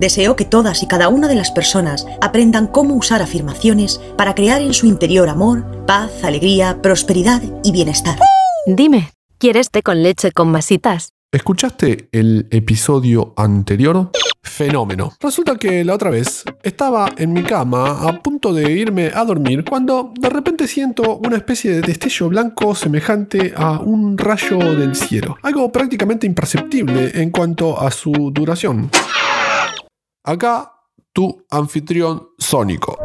deseo que todas y cada una de las personas aprendan cómo usar afirmaciones para crear en su interior amor, paz, alegría, prosperidad y bienestar. Dime, ¿quieres té con leche con masitas? ¿Escuchaste el episodio anterior? Fenómeno. Resulta que la otra vez estaba en mi cama a punto de irme a dormir cuando de repente siento una especie de destello blanco semejante a un rayo del cielo. Algo prácticamente imperceptible en cuanto a su duración. Acá tu anfitrión sónico.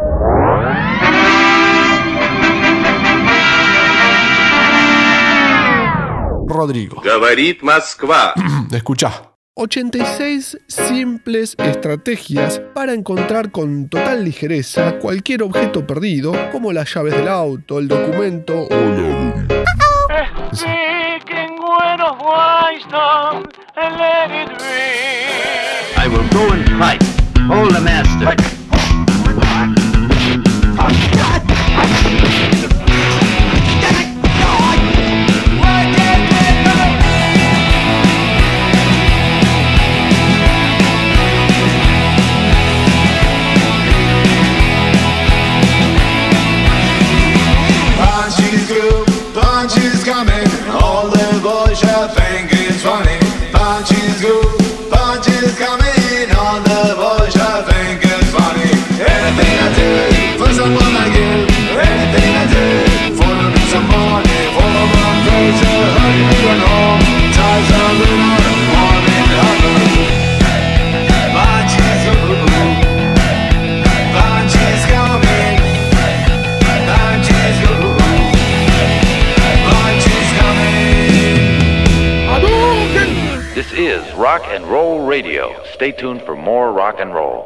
Rodrigo. Говорит Москва. Escucha. 86 simples estrategias para encontrar con total ligereza cualquier objeto perdido, como las llaves del auto, el documento o la... I will go and fight. Hold the master. Radio. Stay tuned for more rock and roll.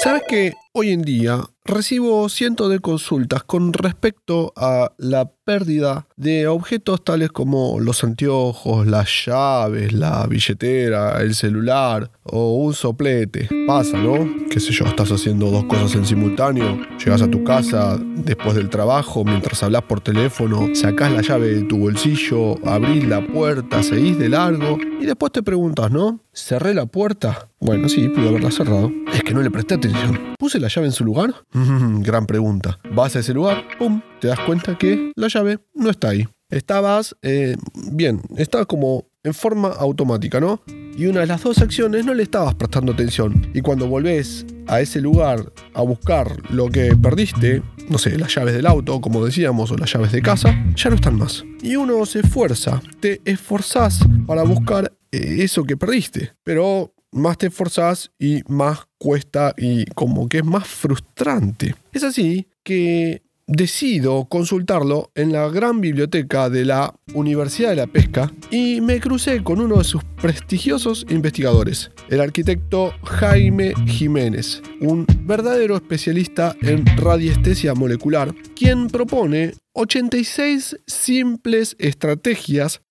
¿Sabes que hoy en día recibo cientos de consultas con respecto a la pérdida de objetos tales como los anteojos, las llaves, la billetera, el celular o un soplete? Pasa, ¿no? Qué sé yo, estás haciendo dos cosas en simultáneo, llegas a tu casa después del trabajo, mientras hablas por teléfono, sacás la llave de tu bolsillo, abrís la puerta, seguís de largo y después te preguntas, ¿no? ¿Cerré la puerta? Bueno, sí, pude haberla cerrado. Es que no le presté atención. ¿Puse la llave en su lugar? Gran pregunta. Vas a ese lugar, ¡pum! Te das cuenta que la llave no está ahí. Estabas, eh, bien, estaba como en forma automática, ¿no? Y una de las dos acciones no le estabas prestando atención. Y cuando volvés a ese lugar a buscar lo que perdiste, no sé, las llaves del auto, como decíamos, o las llaves de casa, ya no están más. Y uno se esfuerza, te esforzás para buscar eh, eso que perdiste. Pero más te esforzás y más cuesta y como que es más frustrante. Es así que decido consultarlo en la gran biblioteca de la Universidad de la Pesca y me crucé con uno de sus prestigiosos investigadores, el arquitecto Jaime Jiménez, un verdadero especialista en radiestesia molecular, quien propone 86 simples estrategias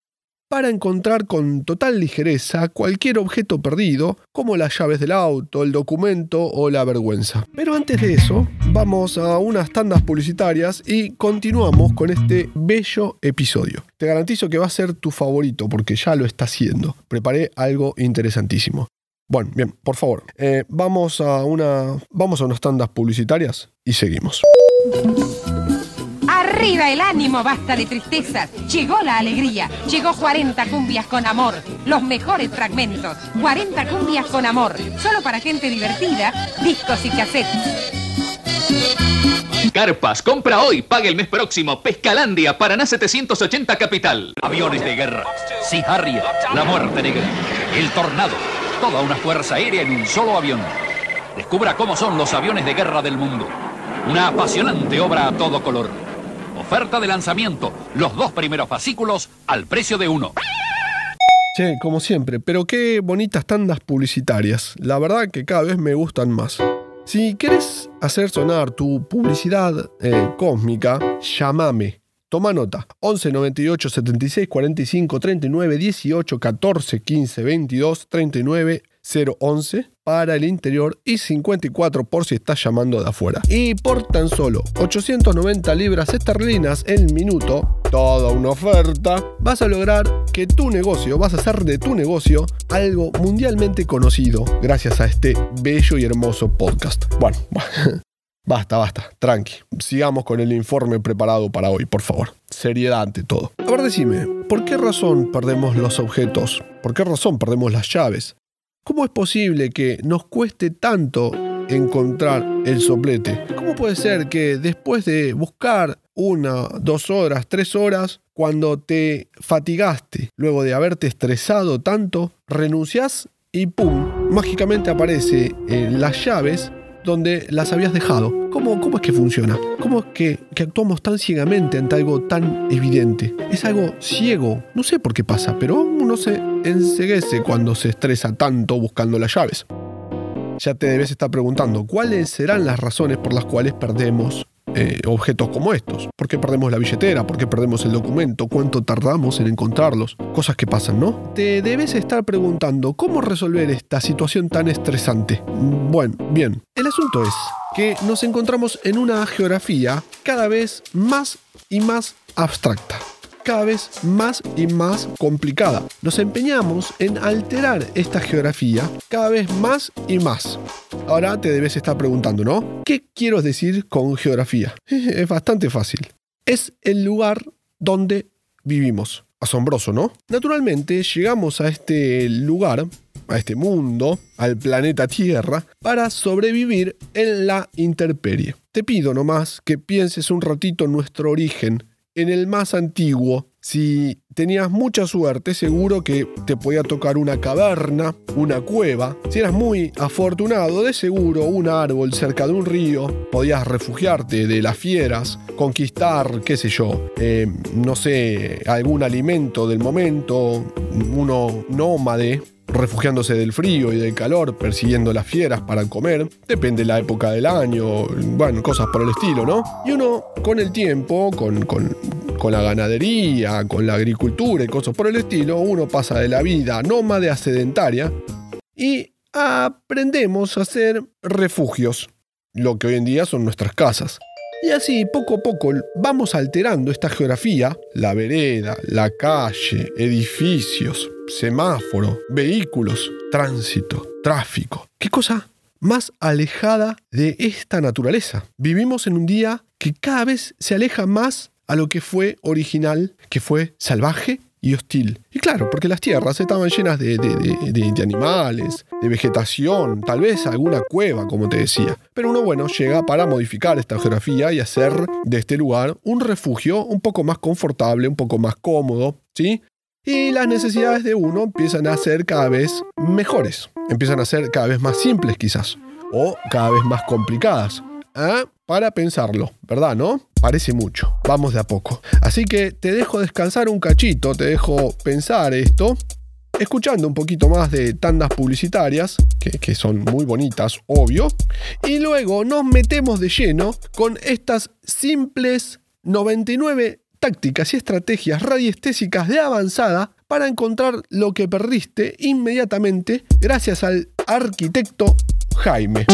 para encontrar con total ligereza cualquier objeto perdido, como las llaves del auto, el documento o la vergüenza. Pero antes de eso, vamos a unas tandas publicitarias y continuamos con este bello episodio. Te garantizo que va a ser tu favorito porque ya lo está haciendo. Preparé algo interesantísimo. Bueno, bien, por favor, eh, vamos, a una, vamos a unas tandas publicitarias y seguimos. Arriba el ánimo, basta de tristezas. Llegó la alegría. Llegó 40 cumbias con amor. Los mejores fragmentos. 40 cumbias con amor. Solo para gente divertida. Discos y cassettes. Carpas, compra hoy, paga el mes próximo. Pescalandia, Paraná 780 Capital. Aviones de guerra. Sea Harrier, la muerte negra. El tornado. Toda una fuerza aérea en un solo avión. Descubra cómo son los aviones de guerra del mundo. Una apasionante obra a todo color. Oferta de lanzamiento. Los dos primeros fascículos al precio de uno. Che, como siempre, pero qué bonitas tandas publicitarias. La verdad que cada vez me gustan más. Si quieres hacer sonar tu publicidad eh, cósmica, llámame. Toma nota. 11 98 76 45 39 18 14 15 22 39 011 para el interior y 54 por si estás llamando de afuera. Y por tan solo 890 libras esterlinas el minuto, toda una oferta, vas a lograr que tu negocio, vas a hacer de tu negocio algo mundialmente conocido gracias a este bello y hermoso podcast. Bueno, Basta, basta, tranqui. Sigamos con el informe preparado para hoy, por favor. Seriedad ante todo. A ver, decime, ¿por qué razón perdemos los objetos? ¿Por qué razón perdemos las llaves? ¿Cómo es posible que nos cueste tanto encontrar el soplete? ¿Cómo puede ser que después de buscar una, dos horas, tres horas, cuando te fatigaste, luego de haberte estresado tanto, renuncias y ¡pum! Mágicamente aparece en las llaves donde las habías dejado. ¿Cómo, cómo es que funciona? ¿Cómo es que, que, actuamos tan ciegamente ante algo tan evidente? Es algo ciego. No sé por qué pasa, pero uno se enseguece cuando se estresa tanto buscando las llaves. Ya te debes estar preguntando, ¿cuáles serán las razones por las cuales perdemos eh, objetos como estos. ¿Por qué perdemos la billetera? ¿Por qué perdemos el documento? ¿Cuánto tardamos en encontrarlos? Cosas que pasan, ¿no? Te debes estar preguntando cómo resolver esta situación tan estresante. Bueno, bien. Asunto es que nos encontramos en una geografía cada vez más y más abstracta cada vez más y más complicada. Nos empeñamos en alterar esta geografía cada vez más y más. Ahora te debes estar preguntando, ¿no? ¿Qué quiero decir con geografía? Es bastante fácil. Es el lugar donde vivimos. Asombroso, ¿no? Naturalmente llegamos a este lugar, a este mundo, al planeta Tierra, para sobrevivir en la intemperie. Te pido nomás que pienses un ratito en nuestro origen, en el más antiguo, si tenías mucha suerte, seguro que te podía tocar una caverna, una cueva. Si eras muy afortunado, de seguro un árbol cerca de un río, podías refugiarte de las fieras, conquistar, qué sé yo, eh, no sé, algún alimento del momento, uno nómade refugiándose del frío y del calor, persiguiendo las fieras para comer, depende de la época del año, bueno, cosas por el estilo, ¿no? Y uno con el tiempo, con, con, con la ganadería, con la agricultura y cosas por el estilo, uno pasa de la vida nómade a sedentaria y aprendemos a hacer refugios, lo que hoy en día son nuestras casas. Y así, poco a poco, vamos alterando esta geografía, la vereda, la calle, edificios, semáforo, vehículos, tránsito, tráfico. ¿Qué cosa más alejada de esta naturaleza? Vivimos en un día que cada vez se aleja más a lo que fue original, que fue salvaje y hostil. Y claro, porque las tierras estaban llenas de, animales, de vegetación, tal vez alguna cueva, como te decía. Pero uno, bueno, llega para modificar esta geografía y hacer de este lugar un refugio un poco más confortable, un poco más cómodo, ¿sí? Y las necesidades de uno empiezan a ser cada vez mejores, empiezan a ser cada vez más simples quizás, o cada vez más complicadas. ¿Ah? Para pensarlo, ¿verdad? ¿No? Parece mucho. Vamos de a poco. Así que te dejo descansar un cachito, te dejo pensar esto, escuchando un poquito más de tandas publicitarias, que, son muy bonitas, obvio, y luego nos metemos de lleno con estas simples 99 tácticas y estrategias radiestésicas de avanzada para encontrar lo que perdiste inmediatamente gracias al arquitecto Jaime.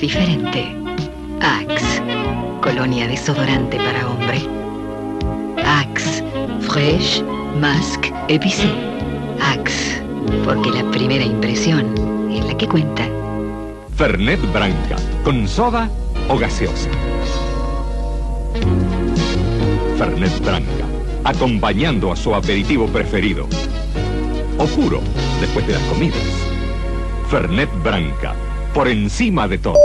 Diferente. Axe, colonia desodorante para hombre. Axe, fresh, mask, épicé. Axe, porque la primera impresión es la que cuenta. Fernet Branca, con soda o gaseosa. Fernet Branca, acompañando a su aperitivo preferido. O puro, después de las comidas. Fernet Branca, por encima de todo.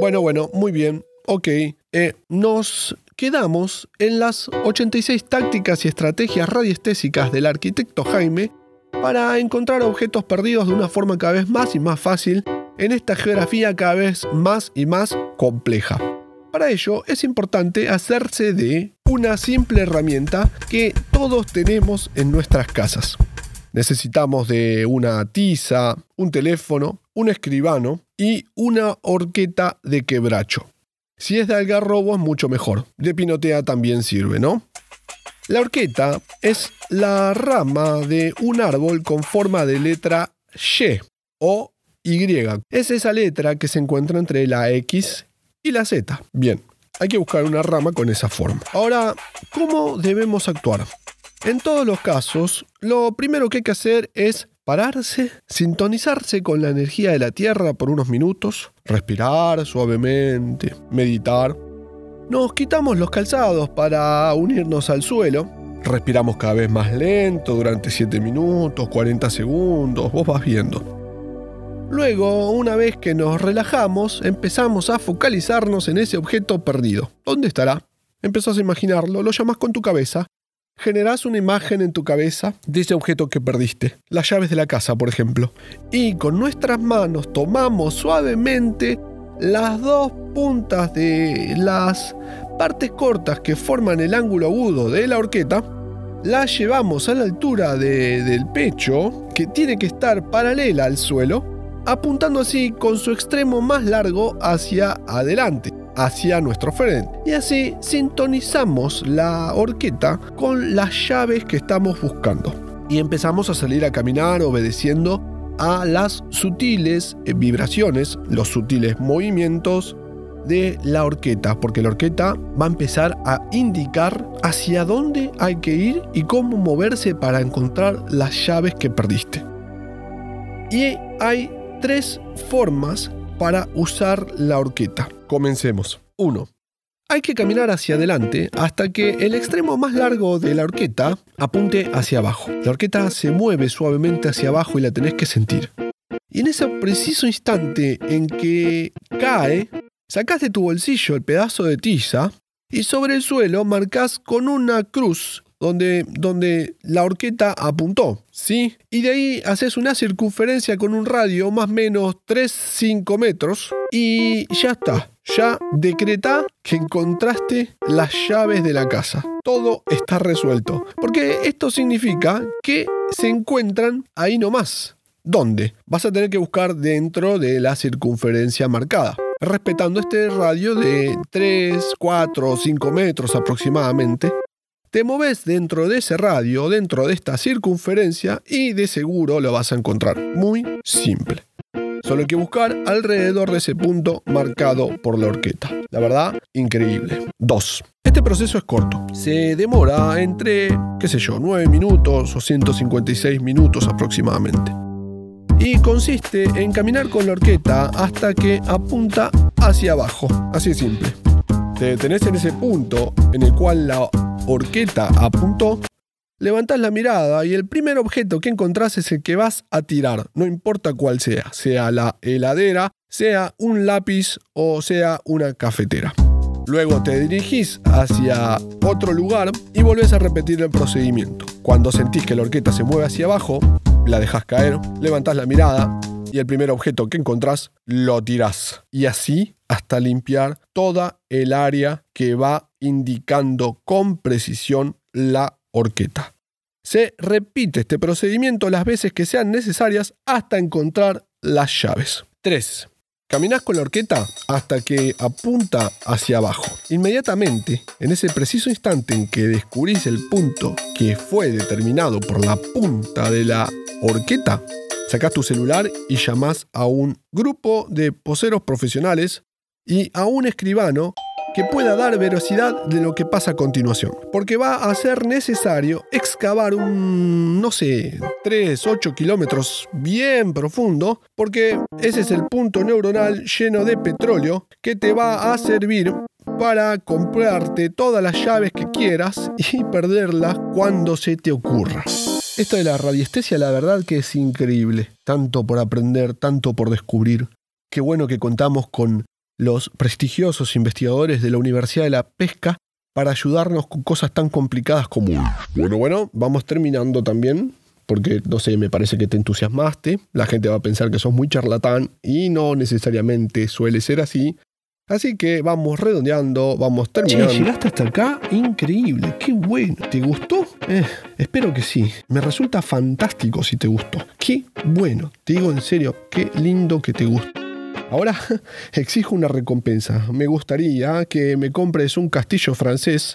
Bueno, bueno, muy bien. Ok. Eh, nos quedamos en las 86 tácticas y estrategias radiestésicas del arquitecto Jaime para encontrar objetos perdidos de una forma cada vez más y más fácil en esta geografía cada vez más y más compleja. Para ello es importante hacerse de una simple herramienta que todos tenemos en nuestras casas. necesitamos de una tiza, un teléfono, un escribano y una horqueta de quebracho. Si es de algarrobo es mucho mejor. De pinotea también sirve, ¿no? La horqueta es la rama de un árbol con forma de letra Y o Y. Es esa letra que se encuentra entre la X y la Z. Bien, hay que buscar una rama con esa forma. Ahora, ¿cómo debemos actuar? En todos los casos, lo primero que hay que hacer es pararse, sintonizarse con la energía de la Tierra por unos minutos, respirar suavemente, meditar. Nos quitamos los calzados para unirnos al suelo. Respiramos cada vez más lento durante 7 minutos, 40 segundos, vos vas viendo. Luego, una vez que nos relajamos, empezamos a focalizarnos en ese objeto perdido. ¿Dónde estará? Empezás a imaginarlo, lo llamas con tu cabeza generas una imagen en tu cabeza de ese objeto que perdiste, las llaves de la casa, por ejemplo, y con nuestras manos tomamos suavemente las dos puntas de las partes cortas que forman el ángulo agudo de la horqueta, las llevamos a la altura del pecho, que tiene que estar paralela al suelo, apuntando así con su extremo más largo hacia adelante hacia nuestro frente. Y así sintonizamos la horqueta con las llaves que estamos buscando. Y empezamos a salir a caminar obedeciendo a las sutiles eh, vibraciones, los sutiles movimientos de la horqueta, porque la horqueta va a empezar a indicar hacia dónde hay que ir y cómo moverse para encontrar las llaves que perdiste. Y hay tres formas para usar la horqueta. Comencemos. 1. Hay que caminar hacia adelante hasta que el extremo más largo de la horqueta apunte hacia abajo. La horqueta se mueve suavemente hacia abajo y la tenés que sentir. Y en ese preciso instante en que cae, sacás de tu bolsillo el pedazo de tiza y sobre el suelo marcas con una cruz donde, donde la horqueta apuntó, ¿sí? Y de ahí haces una circunferencia con un radio más o menos 3-5 metros y ya está. Ya decreta que encontraste las llaves de la casa. Todo está resuelto. Porque esto significa que se encuentran ahí nomás. ¿Dónde? Vas a tener que buscar dentro de la circunferencia marcada respetando este radio de 3, 4 o 5 metros aproximadamente, te moves dentro de ese radio, dentro de esta circunferencia y de seguro lo vas a encontrar. Muy simple. Solo hay que buscar alrededor de ese punto marcado por la horqueta. La verdad, increíble. 2. Este proceso es corto. Se demora entre, qué sé yo, 9 minutos o 156 minutos aproximadamente. Y consiste en caminar con la horqueta hasta que apunta hacia abajo. Así de simple. Te detenés en ese punto en el cual la horqueta apuntó, levantás la mirada y el primer objeto que encontrás es el que vas a tirar, no importa cuál sea, sea la heladera, sea un lápiz o sea una cafetera. Luego te dirigís hacia otro lugar y volvés a repetir el procedimiento. Cuando sentís que la horqueta se mueve hacia abajo, la dejas caer, levantás la mirada y el primer objeto que encontrás lo tirás. Y así hasta limpiar toda el área que va indicando con precisión la horqueta. Se repite este procedimiento las veces que sean necesarias hasta encontrar las llaves. 3. Caminás con la horqueta hasta que apunta hacia abajo. Inmediatamente, en ese preciso instante en que descubrís el punto que fue determinado por la punta de la horqueta, sacás tu celular y llamás a un grupo de poseros profesionales y a un escribano que pueda dar velocidad de lo que pasa a continuación. Porque va a ser necesario excavar un, no sé, 3, 8 kilómetros bien profundo, porque ese es el punto neuronal lleno de petróleo que te va a servir para comprarte todas las llaves que quieras y perderlas cuando se te ocurra. Esto de la radiestesia la verdad que es increíble, tanto por aprender, tanto por descubrir. Qué bueno que contamos con los prestigiosos investigadores de la Universidad de la Pesca para ayudarnos con cosas tan complicadas como... Bueno, bueno, vamos terminando también, porque no sé, me parece que te entusiasmaste, la gente va a pensar que sos muy charlatán y no necesariamente suele ser así. Así que vamos redondeando, vamos terminando. Che, llegaste hasta acá, increíble, qué bueno. ¿Te gustó? Eh, espero que sí. Me resulta fantástico si te gustó. Qué bueno, te digo en serio, qué lindo que te gustó. Ahora exijo una recompensa. Me gustaría que me compres un castillo francés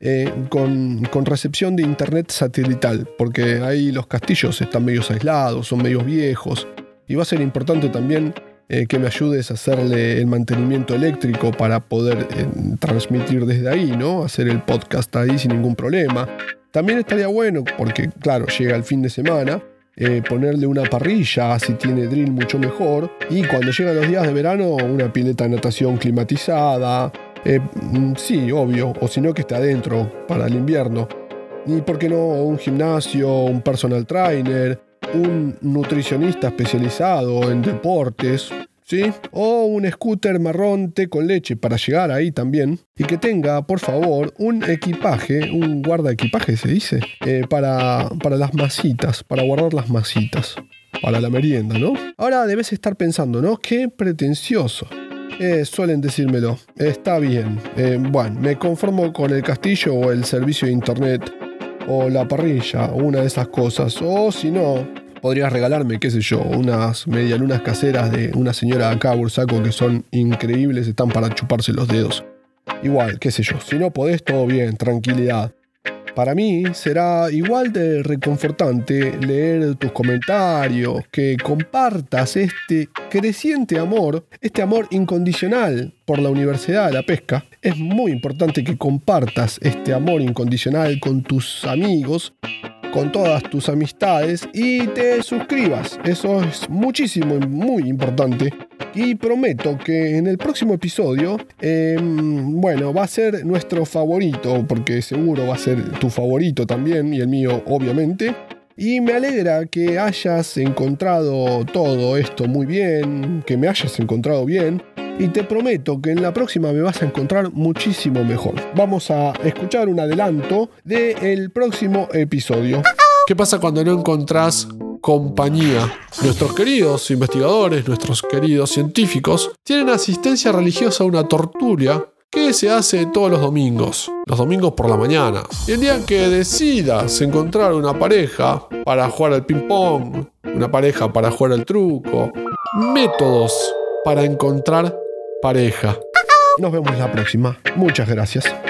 eh, con, con, recepción de internet satelital, porque ahí los castillos están medio aislados, son medios viejos. Y va a ser importante también eh, que me ayudes a hacerle el mantenimiento eléctrico para poder eh, transmitir desde ahí, ¿no? Hacer el podcast ahí sin ningún problema. También estaría bueno, porque claro, llega el fin de semana, eh, ponerle una parrilla, si tiene drill mucho mejor. Y cuando llegan los días de verano, una pileta de natación climatizada. Mm, sí, obvio, o si no que esté adentro para el invierno. Y por qué no un gimnasio, un personal trainer, un nutricionista especializado en deportes, ¿sí? O un scooter marrón té con leche para llegar ahí también. Y que tenga, por favor, un equipaje, un guarda equipaje se dice, eh, para, para las masitas, para guardar las masitas. Para la merienda, ¿no? Ahora debes estar pensando, ¿no? Qué pretencioso. Eh, suelen decírmelo. Está bien. Eh, bueno, me conformo con el castillo o el servicio de internet o la parrilla, o una de esas cosas. O si no, podrías regalarme, qué sé yo, unas medialunas caseras de una señora acá, Bursaco, que son increíbles, están para chuparse los dedos. Igual, qué sé yo, si no podés, todo bien, tranquilidad. Para mí será igual de reconfortante leer tus comentarios, que compartas este creciente amor, este amor incondicional por la Universidad de la Pesca. Es muy importante que compartas este amor incondicional con tus amigos, con todas tus amistades y te suscribas. Eso es muchísimo y muy importante. Y prometo que en el próximo episodio, em, bueno, va a ser nuestro favorito, porque seguro va a ser tu favorito también, y el mío obviamente. Y me alegra que hayas encontrado todo esto muy bien, que me hayas encontrado bien. Y te prometo que en la próxima me vas a encontrar muchísimo mejor. Vamos a escuchar un adelanto del próximo episodio. ¿Qué pasa cuando no encontrás compañía? Nuestros queridos investigadores, nuestros queridos científicos, tienen asistencia religiosa a una tortulia que se hace todos los domingos, los domingos por la mañana. Y el día que decidas encontrar una pareja para jugar al ping-pong, una pareja para jugar al truco, métodos para encontrar pareja. Nos vemos la próxima. Muchas gracias.